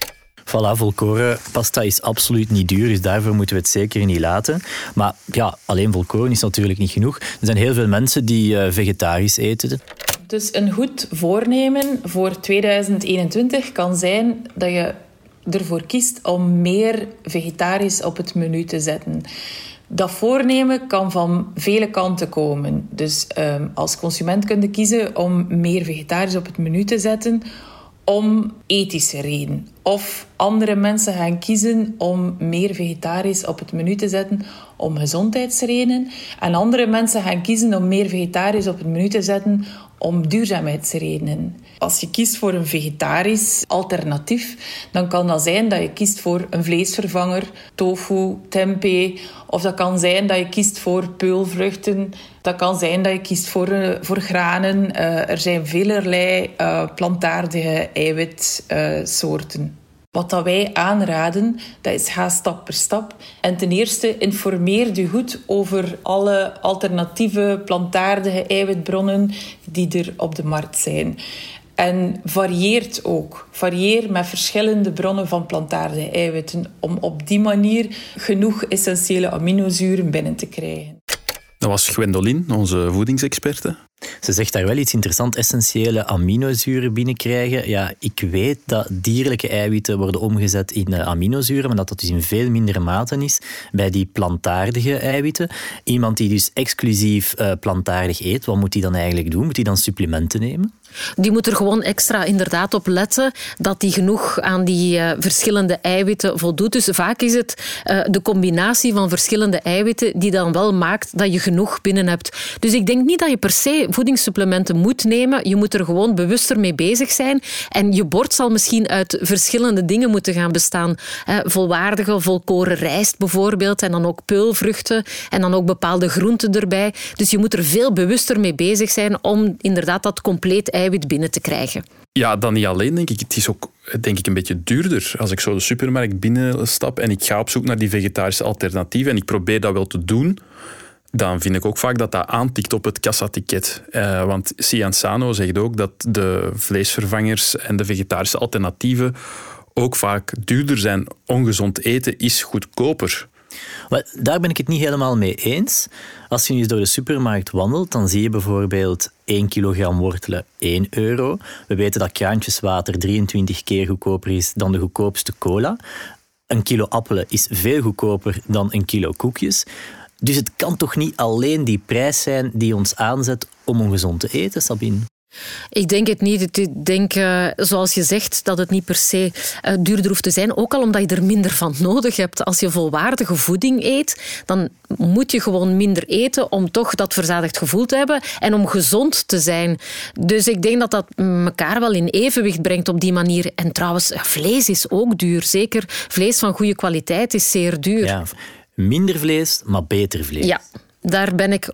Voilà, volkoren pasta is absoluut niet duur, dus daarvoor moeten we het zeker niet laten. Maar ja, alleen volkoren is natuurlijk niet genoeg. Er zijn heel veel mensen die uh, vegetarisch eten. Dus een goed voornemen voor 2021 kan zijn dat je ervoor kiest om meer vegetarisch op het menu te zetten. Dat voornemen kan van vele kanten komen. Dus um, als consument kun je kiezen om meer vegetarisch op het menu te zetten om ethische reden. Of andere mensen gaan kiezen om meer vegetarisch op het menu te zetten om gezondheidsredenen. En andere mensen gaan kiezen om meer vegetarisch op het menu te zetten om duurzaamheidsredenen. Als je kiest voor een vegetarisch alternatief, dan kan dat zijn dat je kiest voor een vleesvervanger, tofu, tempeh. Of dat kan zijn dat je kiest voor peulvruchten. Dat kan zijn dat je kiest voor, uh, voor granen. Uh, er zijn velerlei uh, plantaardige eiwitsoorten. Wat dat wij aanraden, dat is ga stap per stap. En ten eerste informeer je goed over alle alternatieve plantaardige eiwitbronnen die er op de markt zijn. En varieert ook. Varieer met verschillende bronnen van plantaardige eiwitten om op die manier genoeg essentiële aminozuren binnen te krijgen. Dat was Gwendolyn, onze voedingsexperte. Ze zegt daar wel iets interessants, essentiële aminozuren binnenkrijgen. Ja, ik weet dat dierlijke eiwitten worden omgezet in eh, aminozuren, maar dat dat dus in veel mindere mate is bij die plantaardige eiwitten. Iemand die dus exclusief uh, plantaardig eet, wat moet hij dan eigenlijk doen? Moet hij dan supplementen nemen? Die moet er gewoon extra inderdaad op letten dat die genoeg aan die uh, verschillende eiwitten voldoet. Dus vaak is het de combinatie van verschillende eiwitten die dan wel maakt dat je genoeg binnen hebt. Dus ik denk niet dat je per se voedingssupplementen moet nemen. Je moet er gewoon bewuster mee bezig zijn. En je bord zal misschien uit verschillende dingen moeten gaan bestaan. Volwaardige, volkoren rijst bijvoorbeeld. En dan ook peulvruchten. En dan ook bepaalde groenten erbij. Dus je moet er veel bewuster mee bezig zijn om inderdaad dat compleet eiwit binnen te krijgen. Ja, dan niet alleen, denk ik. Het is ook denk ik een beetje duurder. Als ik zo de supermarkt binnenstap en ik ga op zoek naar die vegetarische alternatieven en ik probeer dat wel te doen, dan vind ik ook vaak dat dat aantikt op het kassaticket. Uh, want Cianzano zegt ook dat de vleesvervangers en de vegetarische alternatieven ook vaak duurder zijn. Ongezond eten is goedkoper. Maar daar ben ik het niet helemaal mee eens. Als je nu door de supermarkt wandelt, dan zie je bijvoorbeeld 1 kilogram wortelen 1 euro. We weten dat kraantjeswater 23 keer goedkoper is dan de goedkoopste cola. Een kilo appelen is veel goedkoper dan een kilo koekjes. Dus het kan toch niet alleen die prijs zijn die ons aanzet om ongezond te eten, Sabine? Ik denk het niet. Ik denk, uh, zoals je zegt, dat het niet per se uh, duurder hoeft te zijn. Ook al omdat je er minder van nodig hebt. Als je volwaardige voeding eet, dan moet je gewoon minder eten om toch dat verzadigd gevoel te hebben en om gezond te zijn. Dus ik denk dat dat elkaar wel in evenwicht brengt op die manier. En trouwens, vlees is ook duur. Zeker vlees van goede kwaliteit is zeer duur. Ja, minder vlees, maar beter vlees. Ja. Daar ben ik 100%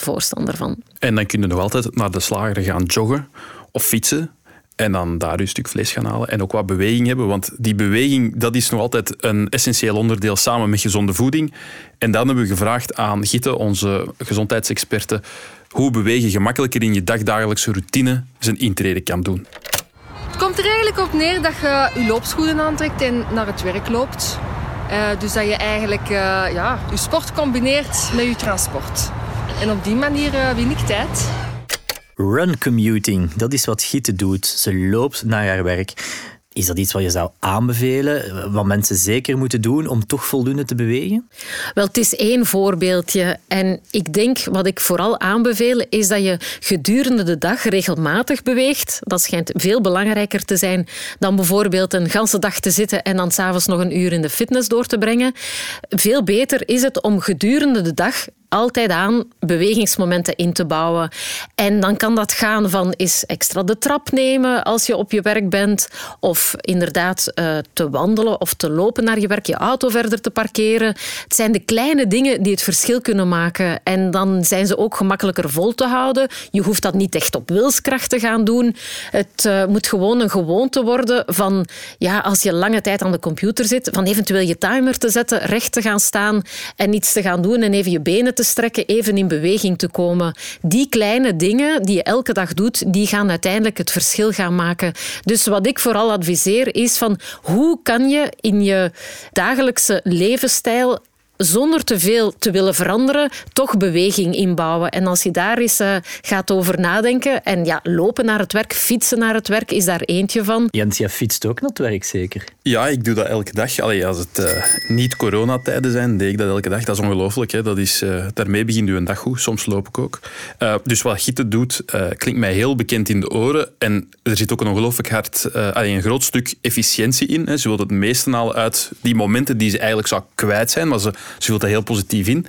voorstander van. En dan kun je nog altijd naar de slager gaan joggen of fietsen. En dan daar een stuk vlees gaan halen. En ook wat beweging hebben. Want die beweging dat is nog altijd een essentieel onderdeel samen met gezonde voeding. En dan hebben we gevraagd aan Gitte, onze gezondheidsexperte, hoe beweeg je gemakkelijker in je dagdagelijkse routine zijn intrede kan doen. Het komt er eigenlijk op neer dat je je loopschoenen aantrekt en naar het werk loopt. Uh, dus dat je eigenlijk uh, ja, je sport combineert met je transport. En op die manier uh, win ik tijd. Run commuting, dat is wat Gitte doet. Ze loopt naar haar werk. Is dat iets wat je zou aanbevelen, wat mensen zeker moeten doen om toch voldoende te bewegen? Wel, het is één voorbeeldje. En ik denk, wat ik vooral aanbeveel, is dat je gedurende de dag regelmatig beweegt. Dat schijnt veel belangrijker te zijn dan bijvoorbeeld een ganse dag te zitten en dan s'avonds nog een uur in de fitness door te brengen. Veel beter is het om gedurende de dag altijd aan bewegingsmomenten in te bouwen. En dan kan dat gaan van is extra de trap nemen als je op je werk bent, of inderdaad uh, te wandelen of te lopen naar je werk, je auto verder te parkeren. Het zijn de kleine dingen die het verschil kunnen maken. En dan zijn ze ook gemakkelijker vol te houden. Je hoeft dat niet echt op wilskracht te gaan doen. Het uh, moet gewoon een gewoonte worden van, ja, als je lange tijd aan de computer zit, van eventueel je timer te zetten, recht te gaan staan en iets te gaan doen en even je benen te strekken, even in beweging te komen. Die kleine dingen die je elke dag doet, die gaan uiteindelijk het verschil gaan maken. Dus wat ik vooral adviseer is van hoe kan je in je dagelijkse levensstijl zonder te veel te willen veranderen, toch beweging inbouwen. En als je daar eens uh, gaat over nadenken, en ja, lopen naar het werk, fietsen naar het werk, is daar eentje van. Jens, jij fietst ook naar het werk, zeker? Ja, ik doe dat elke dag. Allee, als het uh, niet coronatijden zijn, deed ik dat elke dag. Dat is ongelooflijk. Dat is, uh, daarmee begint u een dag goed. Soms loop ik ook. dus wat Gitte doet, klinkt mij heel bekend in de oren. En er zit ook een ongelooflijk hard, allee, een groot stuk efficiëntie in. Hè. Ze wil het meeste halen uit die momenten die ze eigenlijk zou kwijt zijn, maar ze ze vult dat heel positief in.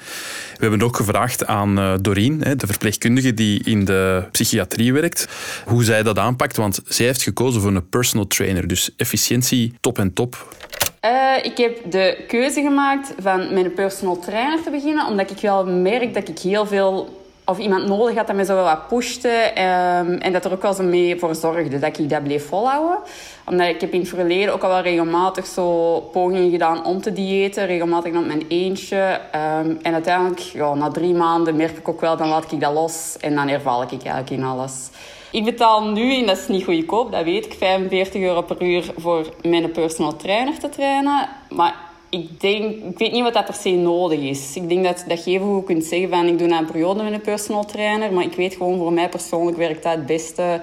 We hebben ook gevraagd aan uh, Doreen, de verpleegkundige die in de psychiatrie werkt, hoe zij dat aanpakt. Want zij heeft gekozen voor een personal trainer. Dus efficiëntie top en top. Uh, ik heb de keuze gemaakt van een personal trainer te beginnen, omdat ik wel merk dat ik heel veel of iemand nodig had dat mij zo wel wat pushte. ehm, en dat er ook wel zo mee voor zorgde dat ik dat bleef volhouden. Omdat ik heb in het verleden ook al wel regelmatig zo pogingen gedaan om te diëten. Regelmatig op mijn eentje. Ehm, en uiteindelijk, ja, na drie maanden merk ik ook wel, dan laat ik dat los. En dan herval ik eigenlijk in alles. Ik betaal nu, en dat is niet goedkoop, dat weet ik, 45 euro per uur voor mijn personal trainer te trainen. Maar ik, denk, ik weet niet wat dat per se nodig is. Ik denk dat, dat je even goed kunt zeggen van ik doe na een periode met een personal trainer. Maar ik weet gewoon, voor mij persoonlijk werkt dat het beste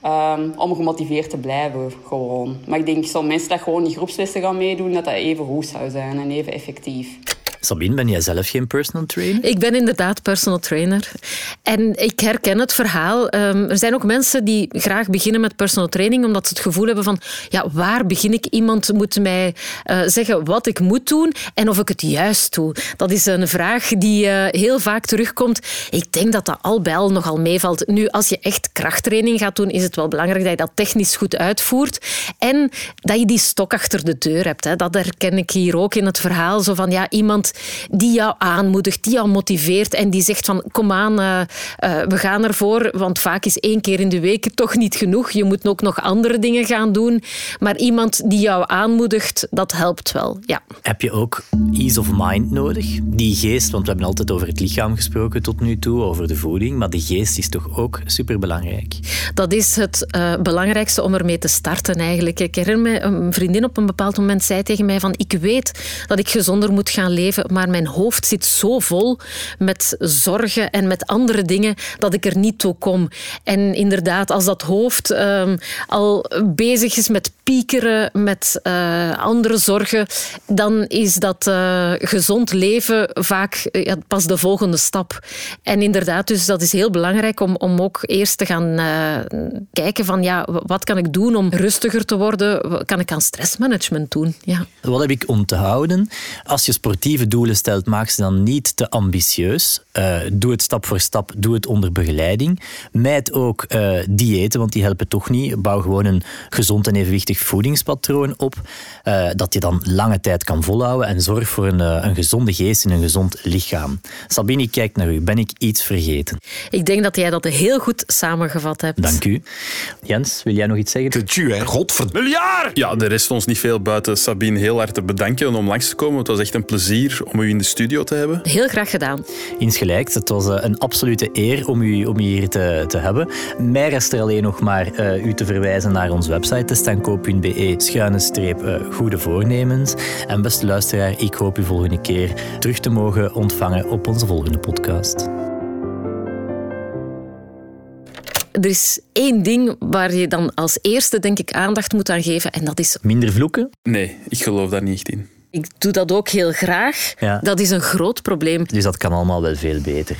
ehm, om gemotiveerd te blijven. Gewoon. Maar ik denk, zo mensen dat gewoon die groepslessen gaan meedoen, dat dat even goed zou zijn en even effectief. Sabine, ben jij zelf geen personal trainer? Ik ben inderdaad personal trainer. En ik herken het verhaal. Ehm, er zijn ook mensen die graag beginnen met personal training omdat ze het gevoel hebben van ja, waar begin ik? Iemand moet mij eh, zeggen wat ik moet doen en of ik het juist doe. Dat is een vraag die eh, heel vaak terugkomt. Ik denk dat dat al bij al nogal meevalt. Nu, als je echt krachttraining gaat doen, is het wel belangrijk dat je dat technisch goed uitvoert en dat je die stok achter de deur hebt. Hè. Dat herken ik hier ook in het verhaal. Zo van ja, iemand die jou aanmoedigt, die jou motiveert en die zegt van kom aan, uh, uh, we gaan ervoor. Want vaak is één keer in de week toch niet genoeg. Je moet ook nog andere dingen gaan doen. Maar iemand die jou aanmoedigt, dat helpt wel. Ja. Heb je ook ease of mind nodig? Die geest, want we hebben altijd over het lichaam gesproken tot nu toe, over de voeding, maar de geest is toch ook superbelangrijk? Dat is het uh, belangrijkste om ermee te starten eigenlijk. Ik herinner me, een vriendin op een bepaald moment zei tegen mij van ik weet dat ik gezonder moet gaan leven, maar mijn hoofd zit zo vol met zorgen en met andere dingen dat ik er niet toe kom. En inderdaad, als dat hoofd um, al bezig is met piekeren, met uh, andere zorgen, dan is dat uh, gezond leven vaak uh, pas de volgende stap. En inderdaad, dus dat is heel belangrijk om, om ook eerst te gaan kijken van ja, wat kan ik doen om rustiger te worden? Kan ik aan stressmanagement doen? Ja. Wat heb ik onthouden? Als je sportieve doelen stelt, maak ze dan niet te ambitieus. Uh, doe het stap voor stap, doe het onder begeleiding. Mijd ook uh, diëten, want die helpen toch niet. Bouw gewoon een gezond en evenwichtig voedingspatroon op, uh, dat je dan lange tijd kan volhouden en zorg voor een, een gezonde geest en een gezond lichaam. Sabine, kijk naar u. Ben ik iets vergeten? Ik denk dat jij dat heel goed samengevat hebt. Dank u. Jens, wil jij nog iets zeggen? Tu, hè? Godverdomme. Ja, er rest ons niet veel buiten Sabine heel hard te bedanken om langs te komen. Het was echt een plezier om u in de studio te hebben. Heel graag gedaan. Insgelijks. Het was een absolute eer om u, om u hier te, te hebben. Mij rest er alleen nog maar uh, u te verwijzen naar onze website testankoop.be schuine streep uh, goede voornemens. En beste luisteraar, ik hoop u volgende keer terug te mogen ontvangen op onze volgende podcast. Er is één ding waar je dan als eerste, denk ik, aandacht moet aan geven en dat is... Minder vloeken? Nee, ik geloof daar niet echt in. Ik doe dat ook heel graag. Ja. Dat is een groot probleem. Dus dat kan allemaal wel veel beter.